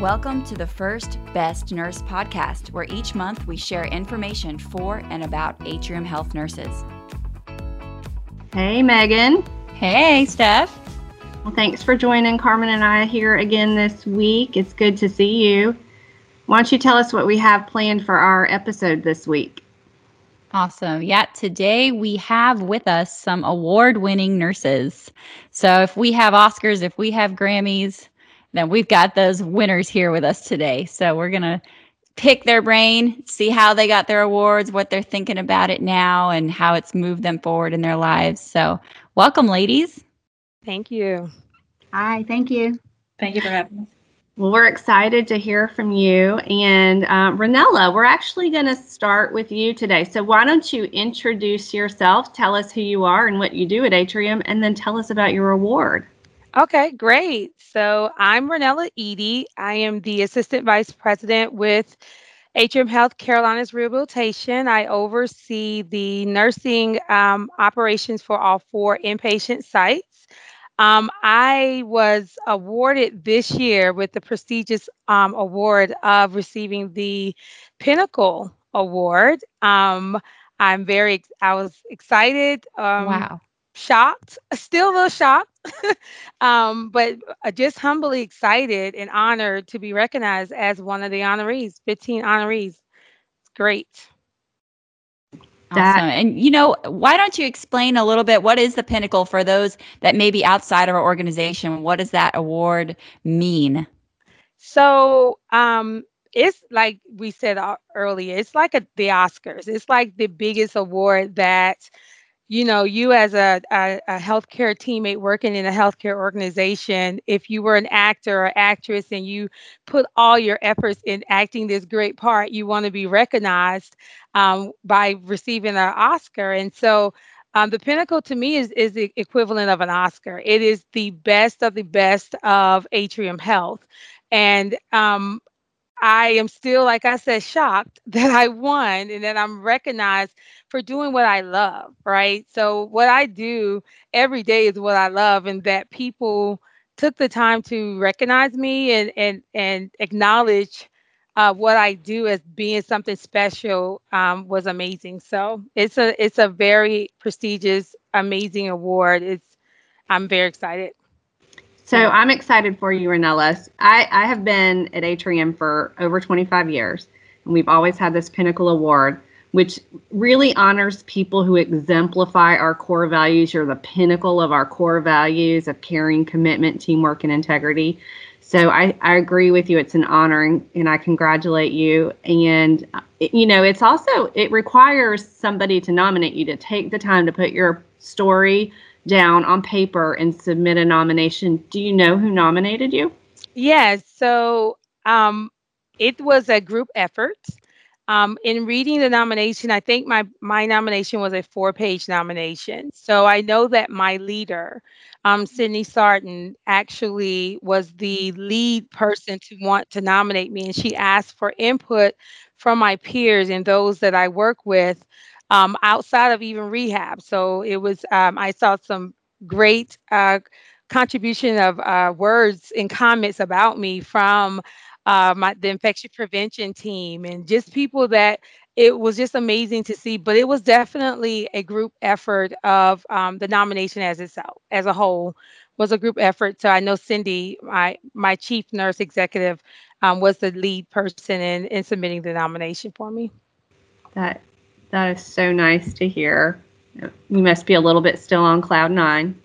Welcome to the first Best Nurse podcast, where each month we share information for and about Atrium Health nurses. Hey, Megan. Hey, Steph. Well, thanks for joining Carmen and I here again this week. It's good to see you. Why don't you tell us what we have planned for our episode this week? Awesome. Yeah, today we have with us some award winning nurses. So if we have Oscars, if we have Grammys, then we've got those winners here with us today. So we're going to pick their brain, see how they got their awards, what they're thinking about it now, and how it's moved them forward in their lives. So, welcome, ladies. Thank you. Hi, thank you. Thank you for having us. Well, we're excited to hear from you. And uh, Ranella, we're actually going to start with you today. So, why don't you introduce yourself, tell us who you are and what you do at Atrium, and then tell us about your award. Okay, great. So I'm Ranella Eady. I am the Assistant Vice President with Atrium Health Carolinas Rehabilitation. I oversee the nursing um, operations for all four inpatient sites. Um, I was awarded this year with the prestigious um, award of receiving the Pinnacle Award. Um, I'm very, I was excited. Um, wow shocked, still a little shocked, um, but uh, just humbly excited and honored to be recognized as one of the honorees, 15 honorees. It's great. Awesome. And you know, why don't you explain a little bit what is the pinnacle for those that may be outside of our organization? What does that award mean? So, um, it's like we said earlier, it's like a, the Oscars. It's like the biggest award that you know, you as a, a, a, healthcare teammate working in a healthcare organization, if you were an actor or actress and you put all your efforts in acting this great part, you want to be recognized um, by receiving an Oscar. And so um, the pinnacle to me is, is the equivalent of an Oscar. It is the best of the best of Atrium Health. And um, I am still, like I said, shocked that I won and that I'm recognized for doing what I love, right? So, what I do every day is what I love, and that people took the time to recognize me and and and acknowledge uh, what I do as being something special um, was amazing. So it's a it's a very prestigious, amazing award. It's I'm very excited. So I'm excited for you, Ranella. I, I have been at Atrium for over 25 years, and we've always had this Pinnacle Award, which really honors people who exemplify our core values. You're the pinnacle of our core values of caring, commitment, teamwork, and integrity. So I, I agree with you. It's an honor, and, and I congratulate you. And uh, you know, it's also it requires somebody to nominate you to take the time to put your story down on paper and submit a nomination. Do you know who nominated you? Yes. So um, it was a group effort. Um, in reading the nomination, I think my my nomination was a four page nomination. So I know that my leader, um, Sydney Sarton, actually was the lead person to want to nominate me, and she asked for input from my peers and those that I work with um, outside of even rehab. So it was, um, I saw some great uh, contribution of uh, words and comments about me from uh, my, the infection prevention team and just people that it was just amazing to see. But it was definitely a group effort of um, the nomination as itself, as a whole, was a group effort. So I know Cindy, my my chief nurse executive, um, was the lead person in, in submitting the nomination for me. That that is so nice to hear. You must be a little bit still on cloud nine.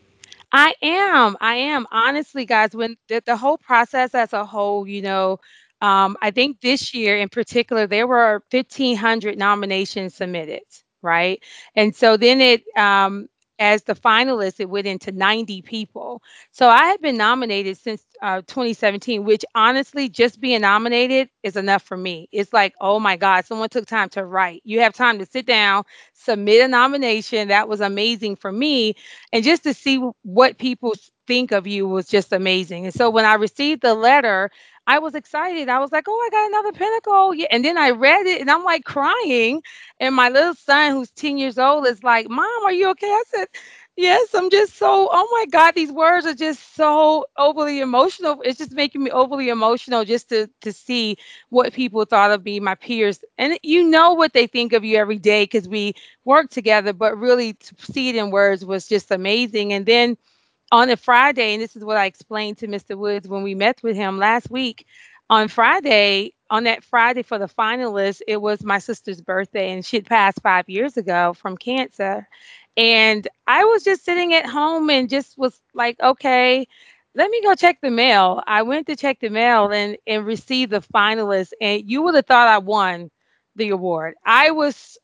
I am. I am. Honestly, guys, when the, the whole process as a whole, you know, um, I think this year in particular, there were 1,500 nominations submitted, right? And so then it, um, as the finalist, it went into 90 people. So I had been nominated since uh, 2017, which honestly, just being nominated is enough for me. It's like, oh my God, someone took time to write. You have time to sit down, submit a nomination. That was amazing for me. And just to see what people think of you was just amazing. And so when I received the letter, I was excited. I was like, oh, I got another pinnacle. Yeah. And then I read it and I'm like crying. And my little son, who's 10 years old, is like, Mom, are you okay? I said, Yes, I'm just so, oh my God, these words are just so overly emotional. It's just making me overly emotional just to to see what people thought of me, my peers. And you know what they think of you every day because we work together, but really to see it in words was just amazing. And then on a Friday, and this is what I explained to Mr. Woods when we met with him last week. On Friday, on that Friday for the finalists, it was my sister's birthday, and she had passed five years ago from cancer. And I was just sitting at home and just was like, okay, let me go check the mail. I went to check the mail and and received the finalists, and you would have thought I won the award. I was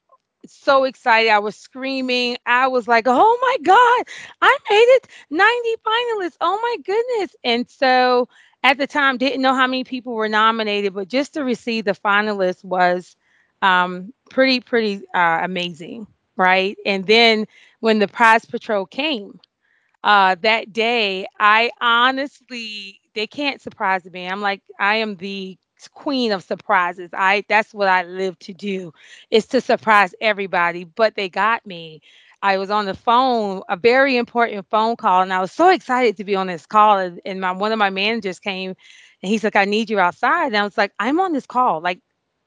so excited. I was screaming. I was like, oh my God, I made it 90 finalists. Oh my goodness. And so at the time, didn't know how many people were nominated, but just to receive the finalists was um, pretty, pretty uh, amazing. Right. And then when the prize patrol came uh, that day, I honestly, they can't surprise me. I'm like, I am the queen of surprises. I that's what I live to do is to surprise everybody, but they got me. I was on the phone, a very important phone call, and I was so excited to be on this call. And, and my one of my managers came and he's like, I need you outside. And I was like, I'm on this call. Like,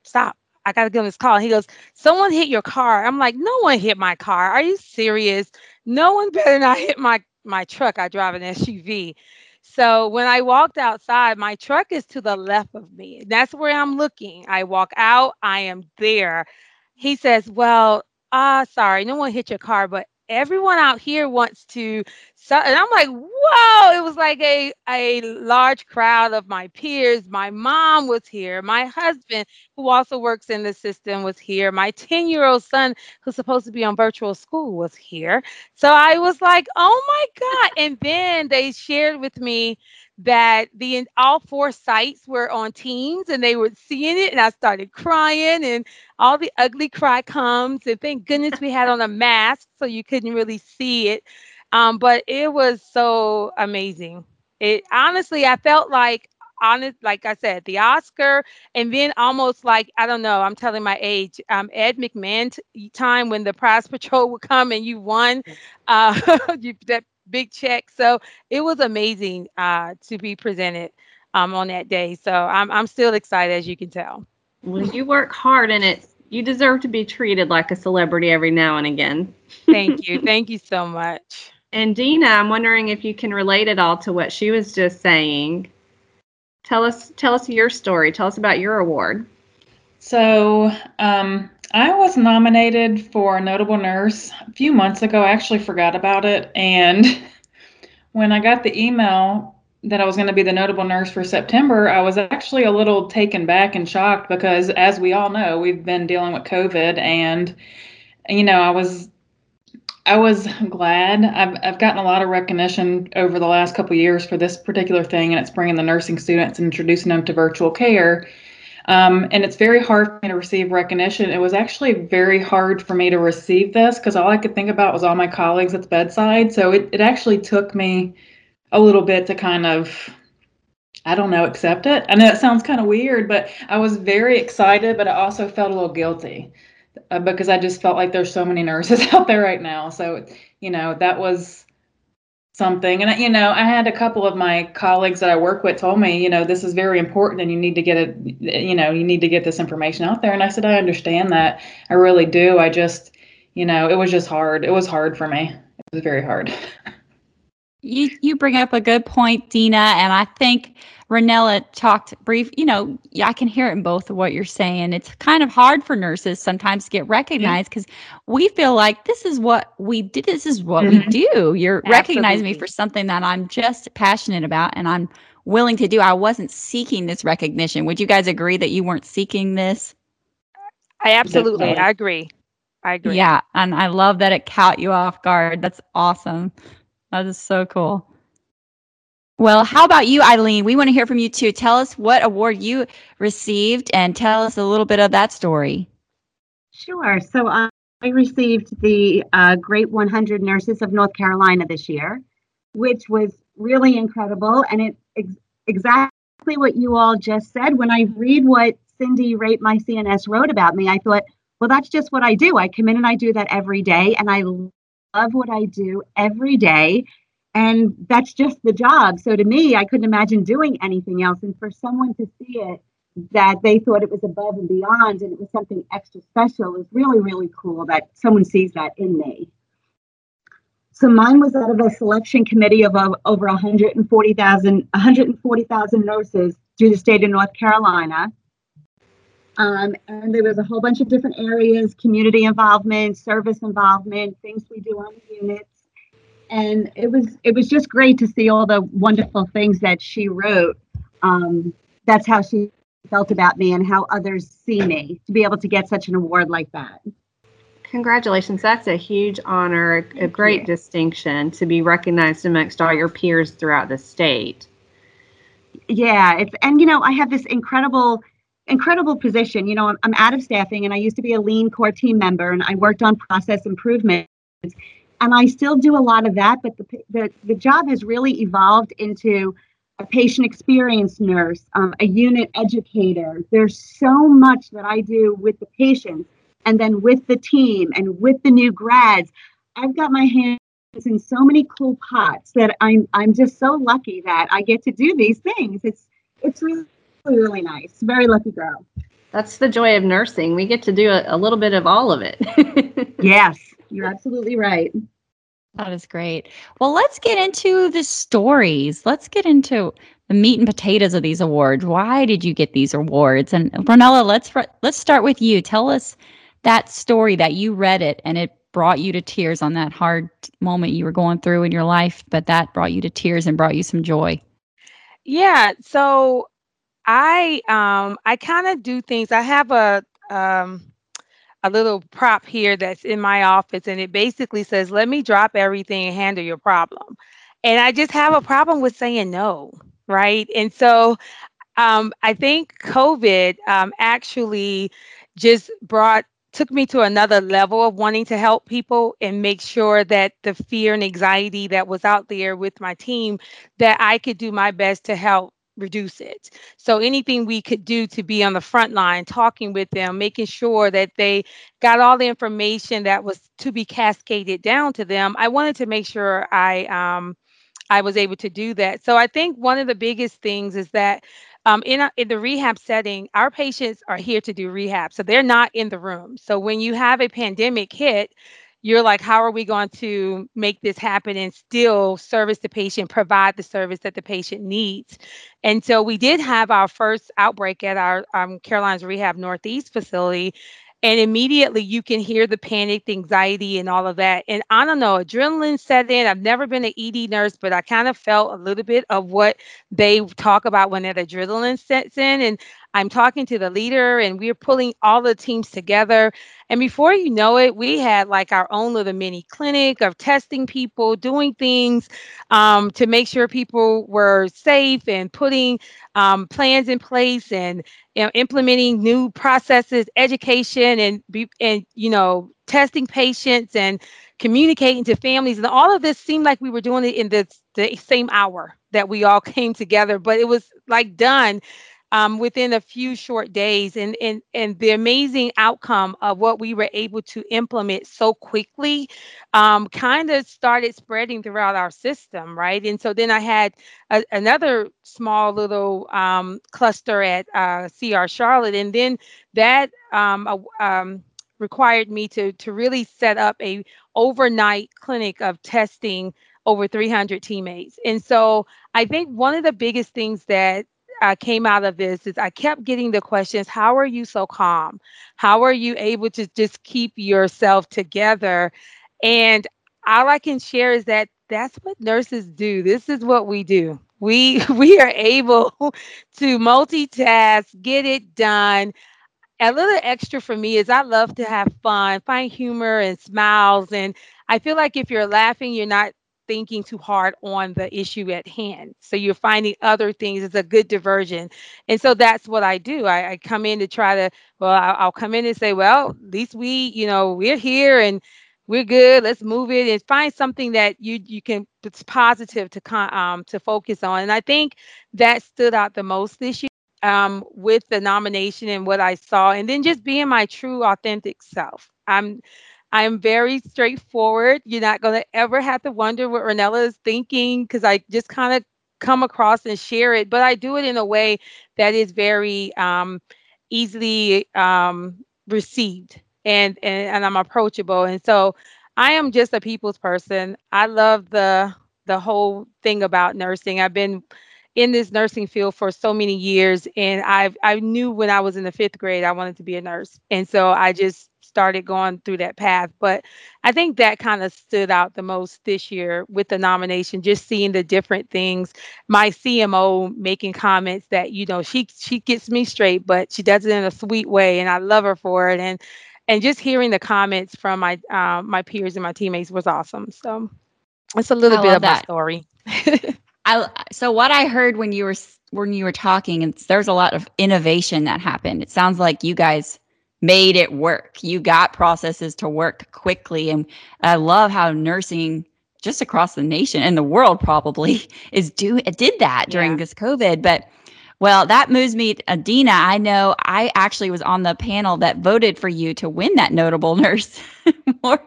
stop. I gotta get on this call. And he goes, Someone hit your car. I'm like, No one hit my car. Are you serious? No one better not hit my my truck. I drive an SUV. So when I walked outside, my truck is to the left of me. That's where I'm looking. I walk out, I am there. He says, Well, ah, uh, sorry, no one hit your car, but everyone out here wants to so and i'm like whoa. It was like a a large crowd of my peers. My mom was here. My husband who also works in the system was here. My 10 year old son who's supposed to be on virtual school was here. So i was like oh my god. And then they shared with me that the all four sites were on teams and they were seeing it and I started crying and all the ugly cry comes and thank goodness we had on a mask so you couldn't really see it. Um, but it was so amazing. It honestly I felt like honest like I said, the Oscar and then almost like I don't know, I'm telling my age, um Ed McMahon t- time when the prize patrol would come and you won uh you, that big check. So it was amazing uh, to be presented um, on that day. So I'm I'm still excited, as you can tell. Well, you work hard, and it you deserve to be treated like a celebrity every now and again. Thank you, thank you so much. And Dina, I'm wondering if you can relate it all to what she was just saying. Tell us tell us your story. Tell us about your award. So um, I was nominated for Notable Nurse a few months ago. I actually forgot about it. And when I got the email that I was going to be the Notable Nurse for September, I was actually a little taken back and shocked because, as we all know, we've been dealing with COVID. And, you know, I was. I was glad. I've, I've gotten a lot of recognition over the last couple years for this particular thing, and it's bringing the nursing students and introducing them to virtual care um, and it's very hard for me to receive recognition. It was actually very hard for me to receive this because all I could think about was all my colleagues at the bedside. So it, it actually took me a little bit to kind of, I don't know, accept it. I know it sounds kind of weird, but I was very excited, but I also felt a little guilty uh, because I just felt like there's so many nurses out there right now. So, you know, that was something. And you know i had a couple of my colleagues that i work with told me you know this is very important and you need to get it you know you need to get this information out there. And i said i understand that. I really do. I just you know it was just hard. It was hard for me. It was very hard you you bring up a good point dina and i think Ranella talked brief, you know, I can hear it in both of what you're saying. It's kind of hard for nurses sometimes to get recognized because we feel like this is what we did. This is what mm-hmm. we do. You're Absolutely. recognizing me for something that I'm just passionate about and I'm willing to do. I wasn't seeking this recognition. Would you guys agree that you weren't seeking this? I absolutely, I agree. I agree. Yeah, and I love that it caught you off guard. That's awesome. That is so cool. Well, how about you, Eileen? We want to hear from you too. Tell us what award you received and tell us a little bit of that story. Sure. So uh, I received the uh, Great 100 Nurses of North Carolina this year, which was really incredible. And it's ex- exactly what you all just said. When I read what Cindy Rate My CNS wrote about me, I thought, well, that's just what I do. I come in and I do that every day, and I love what I do every day. And that's just the job. So to me, I couldn't imagine doing anything else. And for someone to see it that they thought it was above and beyond and it was something extra special was really, really cool that someone sees that in me. So mine was out of a selection committee of over 140,000 140,000 nurses through the state of North Carolina. Um, and there was a whole bunch of different areas, community involvement, service involvement, things we do on the units. And it was it was just great to see all the wonderful things that she wrote. Um, that's how she felt about me and how others see me to be able to get such an award like that. Congratulations. That's a huge honor, a, a great you. distinction to be recognized amongst all your peers throughout the state. Yeah, it's and you know, I have this incredible incredible position. You know, I'm, I'm out of staffing and I used to be a lean core team member and I worked on process improvements and I still do a lot of that, but the the, the job has really evolved into a patient experience nurse, um, a unit educator. There's so much that I do with the patients and then with the team and with the new grads. I've got my hands in so many cool pots that I'm I'm just so lucky that I get to do these things. It's it's really really nice. Very lucky girl. That's the joy of nursing. We get to do a, a little bit of all of it. yes, you're absolutely right. That is great. Well, let's get into the stories. Let's get into the meat and potatoes of these awards. Why did you get these awards? And Ranella, let's let's start with you. Tell us that story that you read it and it brought you to tears on that hard moment you were going through in your life, but that brought you to tears and brought you some joy. Yeah. So I um I kind of do things. I have a um a little prop here that's in my office and it basically says, "Let me drop everything and handle your problem." And I just have a problem with saying no, right? And so um I think COVID um actually just brought took me to another level of wanting to help people and make sure that the fear and anxiety that was out there with my team that I could do my best to help reduce it. So anything we could do to be on the front line, talking with them, making sure that they got all the information that was to be cascaded down to them. I wanted to make sure I um, I was able to do that. So I think one of the biggest things is that um, in, a, in the rehab setting, our patients are here to do rehab, so they're not in the room. So when you have a pandemic hit, you're like, how are we going to make this happen and still service the patient, provide the service that the patient needs? And so we did have our first outbreak at our um, Rehab Northeast facility and immediately you can hear the panic, the anxiety, and all of that. And I don't know, adrenaline set in. I've never been an ED nurse, but I kind of felt a little bit of what they talk about when that adrenaline sets in. And I'm talking to the leader, and we're pulling all the teams together. And before you know it, we had like our own little mini clinic of testing people, doing things um, to make sure people were safe, and putting um, plans in place, and you know, implementing new processes, education, and and you know, testing patients and communicating to families, and all of this seemed like we were doing it in the same hour that we all came together, but it was like done um, within a few short days and, and and the amazing outcome of what we were able to implement so quickly um, kind of started spreading throughout our system right? And so then i had a, another small little um, cluster at uh, cr charlotte and then that uh, required me to to really set up a overnight clinic of testing over 300 teammates. And so i think one of the biggest things that uh, came out of this is I kept getting the questions How are you so calm? How are you able to just keep yourself together? And all I can share is that that's what nurses do. This is what we do. We we are able to multitask, get it done. A little extra for me is I love to have fun, find humor and smiles. And I feel like if you're laughing, you're not thinking too hard on the issue at hand. So you're finding other things as a good diversion. And so that's what I do. I, I come in to try to, well, I'll, I'll come in and say, well, at least we, you know, we're here and we're good. Let's move it and find something that you you can it's positive to con, um to focus on. And I think that stood out the most this year um, with the nomination and what I saw, and then just being my true authentic self. I'm I'm very straightforward. You're not going to ever have to wonder what Ranella is thinking because I just kind of come across and share it, but I do it in a way that is very um, easily um, received and, and and I'm approachable. And so I am just a people's person. I love the the whole thing about nursing. I've been in this nursing field for so many years and I I knew when I was in the 5th grade I wanted to be a nurse. And so I just started going through that path. But I think that kind of stood out the most this year with the nomination, just seeing the different things. My CMO making comments that, you know, she she gets me straight, but she does it in a sweet way. And I love her for it. And and just hearing the comments from my uh, my peers and my teammates was awesome. So it's a little I bit of that. my story. I so what I heard when you were when you were talking, and there's a lot of innovation that happened. It sounds like you guys made it work. You got processes to work quickly. And I love how nursing just across the nation and the world probably is do it did that during yeah. this COVID. But well, that moves me, Adina. I know I actually was on the panel that voted for you to win that notable nurse award,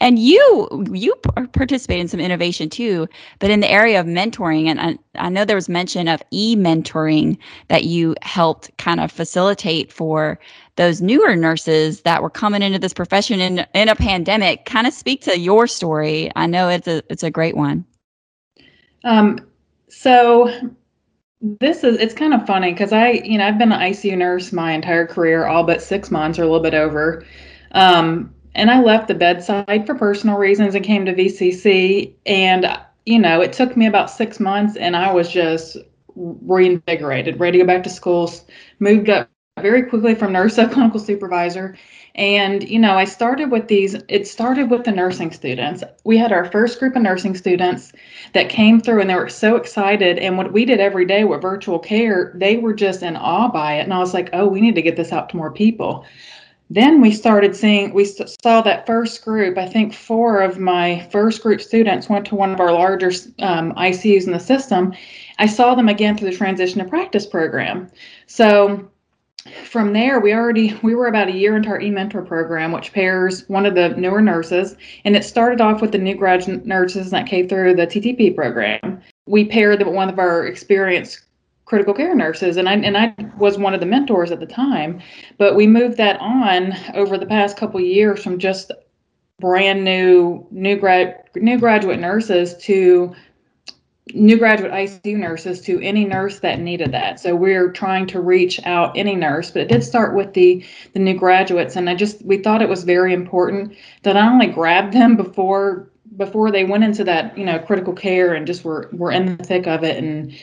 and you you participate in some innovation too, but in the area of mentoring. And I, I know there was mention of e-mentoring that you helped kind of facilitate for those newer nurses that were coming into this profession in in a pandemic. Kind of speak to your story. I know it's a it's a great one. Um, so this is it's kind of funny because I, you know, I've been an ICU nurse my entire career, all but six months or a little bit over. Um, and I left the bedside for personal reasons and came to VCC. And, you know, it took me about six months and I was just reinvigorated, ready to go back to school, moved up very quickly from nurse to clinical supervisor. And, you know, I started with these, it started with the nursing students. We had our first group of nursing students that came through and they were so excited. And what we did every day with virtual care, they were just in awe by it. And I was like, oh, we need to get this out to more people. Then we started seeing, we saw that first group. I think four of my first group students went to one of our larger um, ICUs in the system. I saw them again through the transition to practice program. So, from there we already we were about a year into our e-mentor program which pairs one of the newer nurses and it started off with the new graduate nurses that came through the ttp program. We paired them with one of our experienced critical care nurses and I and I was one of the mentors at the time but we moved that on over the past couple years from just brand new new grad new graduate nurses to new graduate ICU nurses to any nurse that needed that. So we're trying to reach out any nurse, but it did start with the the new graduates and I just we thought it was very important to not only grab them before before they went into that, you know, critical care and just were were in the thick of it and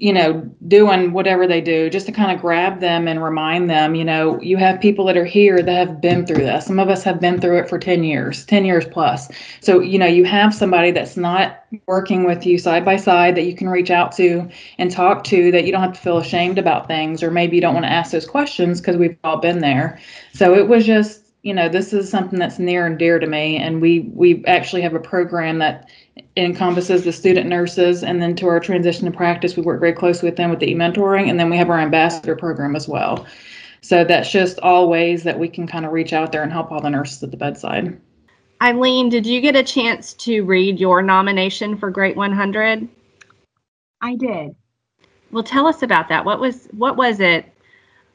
you know, doing whatever they do, just to kind of grab them and remind them, you know, you have people that are here that have been through this. Some of us have been through it for 10 years, 10 years plus. So, you know, you have somebody that's not working with you side by side that you can reach out to and talk to that you don't have to feel ashamed about things, or maybe you don't want to ask those questions because we've all been there. So it was just, you know, this is something that's near and dear to me. And we we actually have a program that encompasses the student nurses and then to our transition to practice we work very closely with them with the e-mentoring and then we have our ambassador program as well. So that's just all ways that we can kind of reach out there and help all the nurses at the bedside. Eileen did you get a chance to read your nomination for great 100 i did. Well tell us about that. What was what was it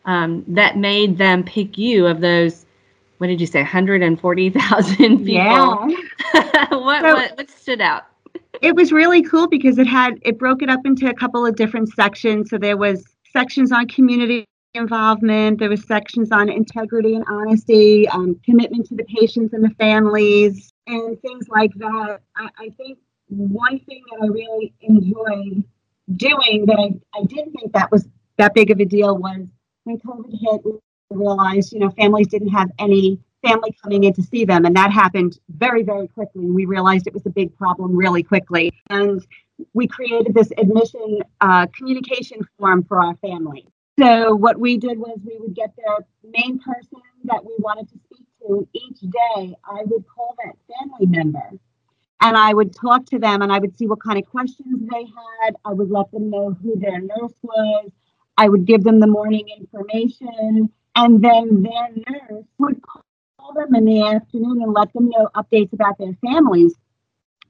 um, that made them pick you of those what did you say 140,000 people yeah what, so, what what stood out it was really cool because it had it broke it up into a couple of different sections. So there was sections on community involvement. There was sections on integrity and honesty, um, commitment to the patients and the families, and things like that. I, I, think one thing that I really enjoyed doing that I, I didn't think that was that big of a deal was when COVID hit, realized, you know, families didn't have any family coming in to see them. And that happened very, very quickly. We realized it was a big problem really quickly. And we created this admission uh, communication form for our family. So what we did was we would get the main person that we wanted to speak to each day. I would call that family member and I would talk to them and I would see what kind of questions they had. I would let them know who their nurse was. I would give them the morning information. And then their nurse would call them in the afternoon and let them know updates about their families.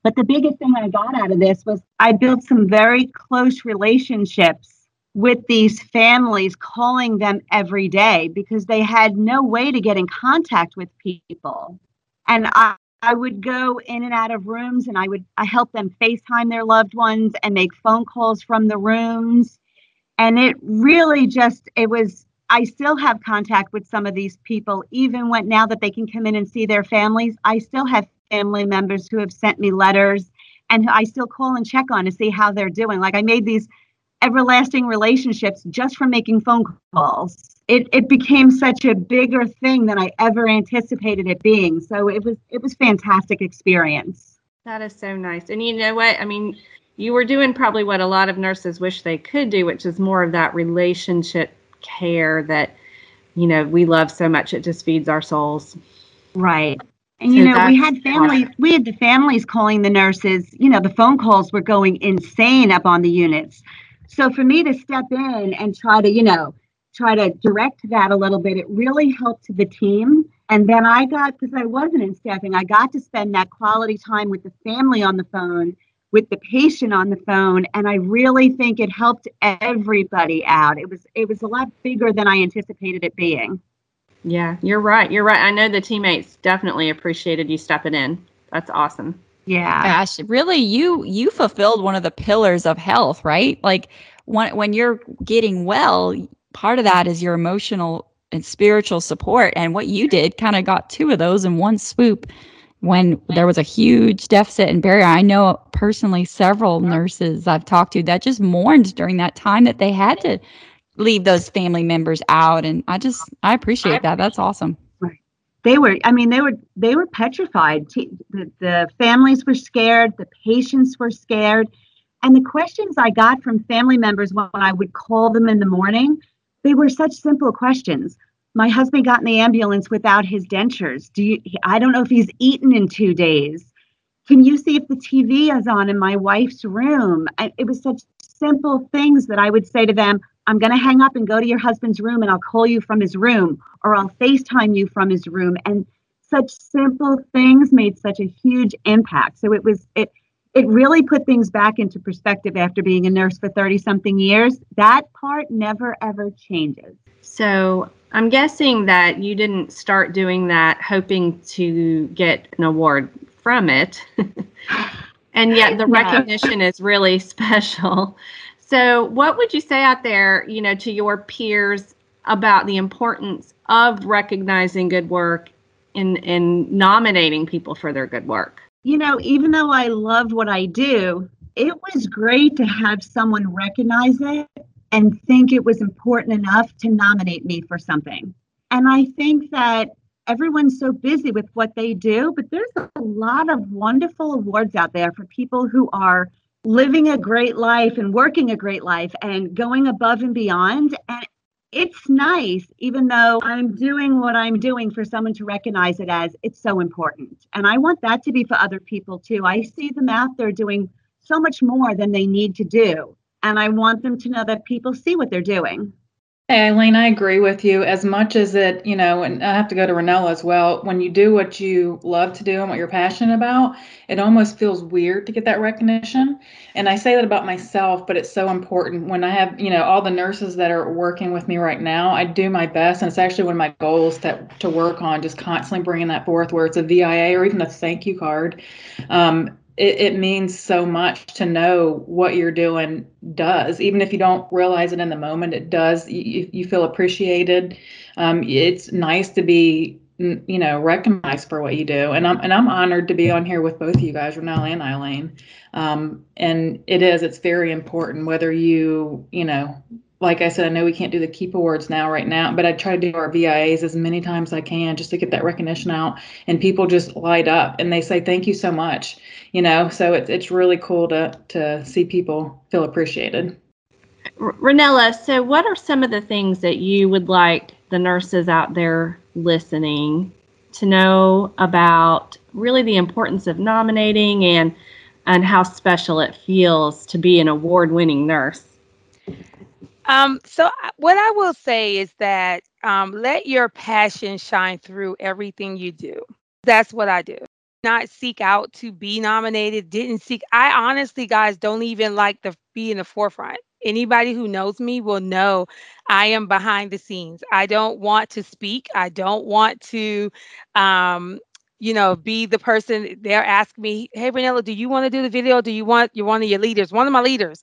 But the biggest thing I got out of this was I built some very close relationships with these families, calling them every day because they had no way to get in contact with people. And I, I would go in and out of rooms and I would I help them FaceTime their loved ones and make phone calls from the rooms. And it really just it was I still have contact with some of these people, even when now that they can come in and see their families. I still have family members who have sent me letters and I still call and check on to see how they're doing. Like I made these everlasting relationships just from making phone calls. It, it became such a bigger thing than I ever anticipated it being. So it was it was fantastic experience. That is so nice. And you know what? I mean, you were doing probably what a lot of nurses wish they could do, which is more of that relationship care that you know we love so much. It just feeds our souls. Right. And you know, we had families, we had the families calling the nurses, you know, the phone calls were going insane up on the units. So for me to step in and try to, you know, try to direct that a little bit, it really helped the team. And then I got, because I wasn't in staffing, I got to spend that quality time with the family on the phone, with the patient on the phone. And I really think it helped everybody out. It was it was a lot bigger than I anticipated it being. Yeah, you're right. You're right. I know the teammates definitely appreciated you stepping in. That's awesome. Yeah. Gosh, really you you fulfilled one of the pillars of health, right? Like when when you're getting well, part of that is your emotional and spiritual support and what you did kind of got two of those in one swoop when there was a huge deficit in barrier. I know personally several nurses I've talked to that just mourned during that time that they had to leave those family members out and I just I appreciate that. That's awesome. They were i mean they were they were petrified. The, the families were scared the patients were scared and the questions i got from family members when i would call them in the morning they were such simple questions my husband got in the ambulance without his dentures do you i don't know if he's eaten in two days can you see if the tv is on in my wife's room it was such simple things that i would say to them I'm going to hang up and go to your husband's room and I'll call you from his room or I'll FaceTime you from his room. And such simple things made such a huge impact. So it was, it, it really put things back into perspective after being a nurse for 30 something years. That part never ever changes. So I'm guessing that you didn't start doing that hoping to get an award from it. and yet the recognition is really special. So, what would you say out there, you know, to your peers about the importance of recognizing good work in in nominating people for their good work? You know, even though I loved what I do, it was great to have someone recognize it and think it was important enough to nominate me for something. And I think that everyone's so busy with what they do, but there's a lot of wonderful awards out there for people who are living a great life and working a great life and going above and beyond. And it's nice, even though I'm doing what I'm doing, for someone to recognize it as it's so important. And I want that to be for other people too. I see them out there doing so much more than they need to do. And I want them to know that people see what they're doing. Hey, Eileen, I agree with you. As much as it, you know, and I have to go to Ranella as well. When you do what you love to do and what you're passionate about, it almost feels weird to get that recognition. And I say that about myself, but it's so important. When I have, you know, all the nurses that are working with me right now, I do my best. And it's actually one of my goals to, to work on, just constantly bringing that forth, where it's a VIA or even a thank you card. Um, it, it means so much to know what you're doing does. Even if you don't realize it in the moment it does you, you feel appreciated. Um, it's nice to be you know recognized for what you do. And i'm and i'm honored to be on here with both of you guys Renelle and eileen. Um, and it is it's very important whether you you know like I said, I know we can't do the Keep Awards now, right now, but I try to do our VIAs as many times as I can just to get that recognition out. And people just light up and they say, thank you so much, you know, so it's, it's really cool to, to see people feel appreciated. Ranella, so what are some of the things that you would like the nurses out there listening to know about really the importance of nominating and and how special it feels to be an award-winning nurse? Um, so what I will say is that um, let your passion shine through everything you do. That's what I do. Not seek out to be nominated. Didn't seek. I honestly, guys, don't even like to be in the forefront. Anybody who knows me will know I am behind the scenes. I don't want to speak. I don't want to um, you know, be the person they're asking me, hey, Ranella, do you want to do the video? Do you want you're one of your leaders, one of my leaders?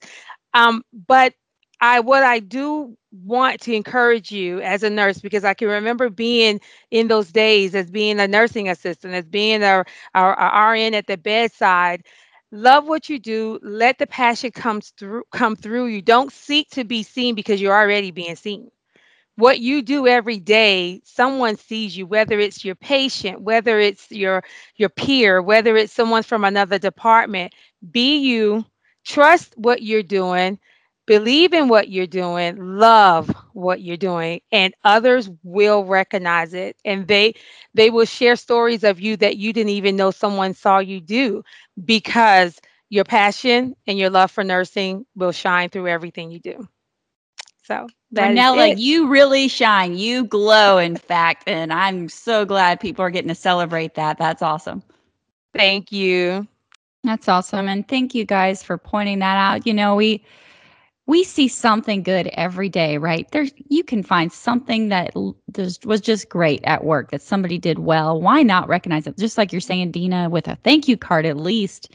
Um, but I what I do want to encourage you as a nurse because I can remember being in those days as being a nursing assistant, as being a, a, a RN at the bedside. Love what you do. Let the passion comes through come through you. Don't seek to be seen because you're already being seen what you do every day someone sees you whether it's your patient whether it's your your peer whether it's someone from another department be you trust what you're doing believe in what you're doing love what you're doing and others will recognize it and they they will share stories of you that you didn't even know someone saw you do because your passion and your love for nursing will shine through everything you do so Ranella, you really shine. You glow, in fact. And I'm so glad people are getting to celebrate that. That's awesome. Thank you. That's awesome. And thank you guys for pointing that out. You know, we we see something good every day, right? There, you can find something that was just great at work that somebody did well. Why not recognize it? Just like you're saying, Dina, with a thank you card at least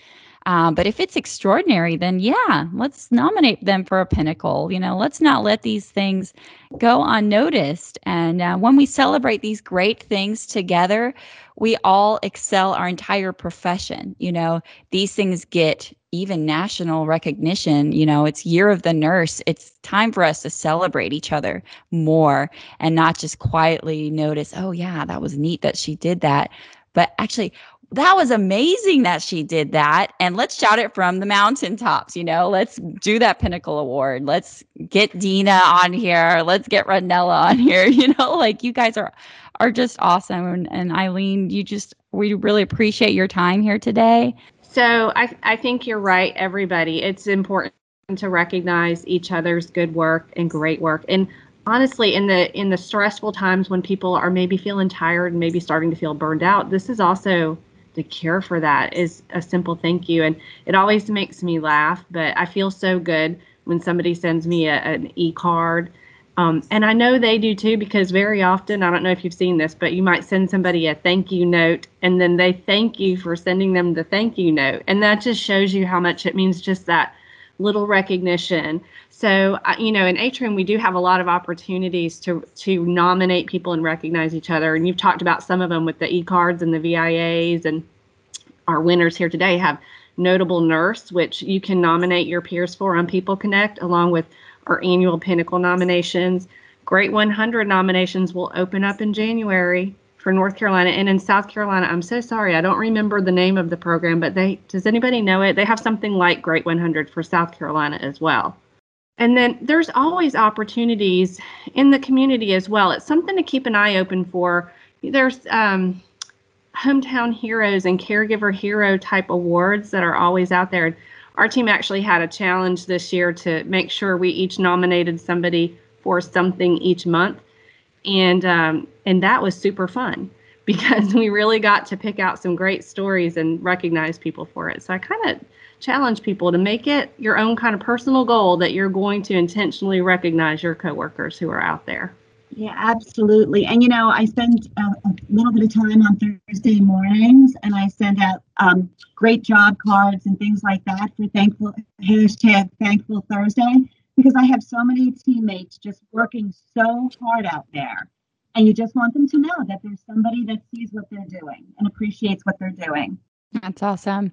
um, but if it's extraordinary, then yeah, let's nominate them for a pinnacle. You know, let's not let these things go unnoticed. And uh, when we celebrate these great things together, we all excel our entire profession. You know, these things get even national recognition. You know, it's Year of the Nurse. It's time for us to celebrate each other more and not just quietly notice, oh, yeah, that was neat that she did that. But actually, that was amazing that she did that. And let's shout it from the mountaintops, you know, let's do that Pinnacle Award. Let's get Dina on here. Let's get Ranella on here. You know, like you guys are are just awesome. And, and Eileen, you just we really appreciate your time here today. So I I think you're right, everybody. It's important to recognize each other's good work and great work. And honestly in the in the stressful times when people are maybe feeling tired and maybe starting to feel burned out this is also the cure for that is a simple thank you. And it always makes me laugh, but I feel so good when somebody sends me a, an e card. Um, and I know they do too because very often, I don't know if you've seen this, but you might send somebody a thank you note and then they thank you for sending them the thank you note. And that just shows you how much it means just that little recognition. So, you know, in Atrium, we do have a lot of opportunities to to nominate people and recognize each other. And you've talked about some of them with the e-cards and the VIAs, and our winners here today have notable nurse, which you can nominate your peers for on People Connect, along with our annual Pinnacle nominations. Great 100 nominations will open up in January for North Carolina and in South Carolina. I'm so sorry, I don't remember the name of the program, but they does anybody know it? They have something like Great 100 for South Carolina as well. And then there's always opportunities in the community as well. It's something to keep an eye open for. There's um, hometown heroes and caregiver hero type awards that are always out there. Our team actually had a challenge this year to make sure we each nominated somebody for something each month, and um, and that was super fun because we really got to pick out some great stories and recognize people for it. So I kind of challenge people to make it your own kind of personal goal that you're going to intentionally recognize your coworkers who are out there. Yeah, absolutely. And you know, I spend a, a little bit of time on Thursday mornings, and I send out um, great job cards and things like that for thankful hashtag Thankful Thursday because I have so many teammates just working so hard out there, and you just want them to know that there's somebody that sees what they're doing and appreciates what they're doing. That's awesome.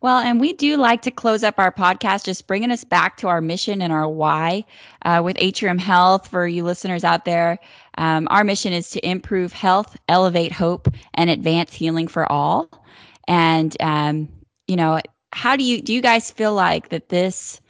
Well, and we do like to close up our podcast just bringing us back to our mission and our why uh, with Atrium Health. For you listeners out there, um, our mission is to improve health, elevate hope, and advance healing for all. And um, you know, how do you do? You guys feel like that this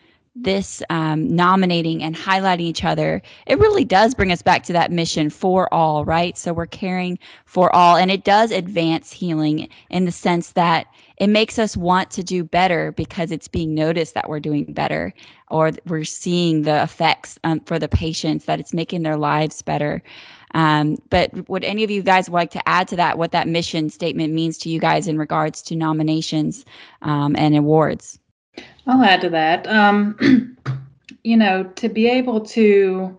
this um, nominating and highlighting each other, it really does bring us back to that mission for all, right? So we're caring for all, and it does advance healing in the sense that it makes us want to do better because it's being noticed that we're doing better, or we're seeing the effects um, for the patients that it's making their lives better. Um, but would any of you guys like to add to that what that mission statement means to you guys in regards to nominations um, and awards? I'll add to that. Um, you know, to be able to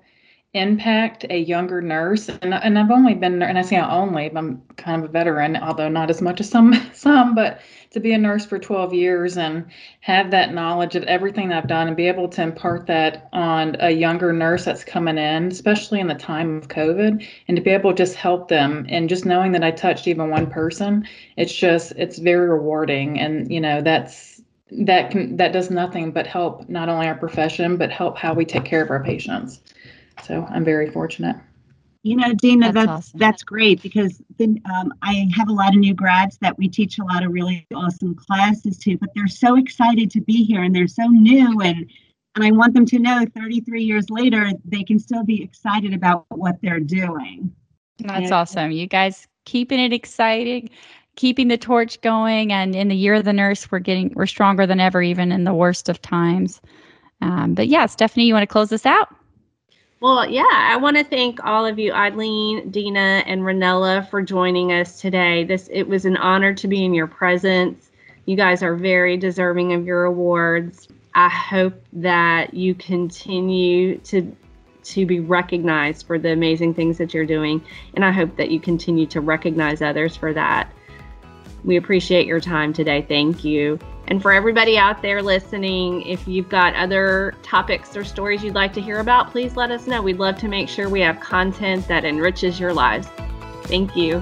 impact a younger nurse, and, and I've only been, and I say only, I'm kind of a veteran, although not as much as some, some, but to be a nurse for 12 years and have that knowledge of everything I've done and be able to impart that on a younger nurse that's coming in, especially in the time of COVID, and to be able to just help them and just knowing that I touched even one person, it's just, it's very rewarding. And, you know, that's, that can, that does nothing but help not only our profession, but help how we take care of our patients. So I'm very fortunate. You know, Dina, That's that's awesome. that's great because then um, I have a lot of new grads that we teach a lot of really awesome classes to, but they're so excited to be here and they're so new and and I want them to know 33 years later they can still be excited about what they're doing. That's Yeah. awesome. You guys keeping it exciting, keeping the torch going, and in the year of the nurse, we're getting we're stronger than ever, even in the worst of times. Um, but yeah, Stephanie, you want to close this out? Well, yeah, I want to thank all of you, Eileen, Dina, and Ranella, for joining us today. This it was an honor to be in your presence. You guys are very deserving of your awards. I hope that you continue to to be recognized for the amazing things that you're doing, and I hope that you continue to recognize others for that. We appreciate your time today. Thank you. And for everybody out there listening, if you've got other topics or stories you'd like to hear about, please let us know. We'd love to make sure we have content that enriches your lives. Thank you.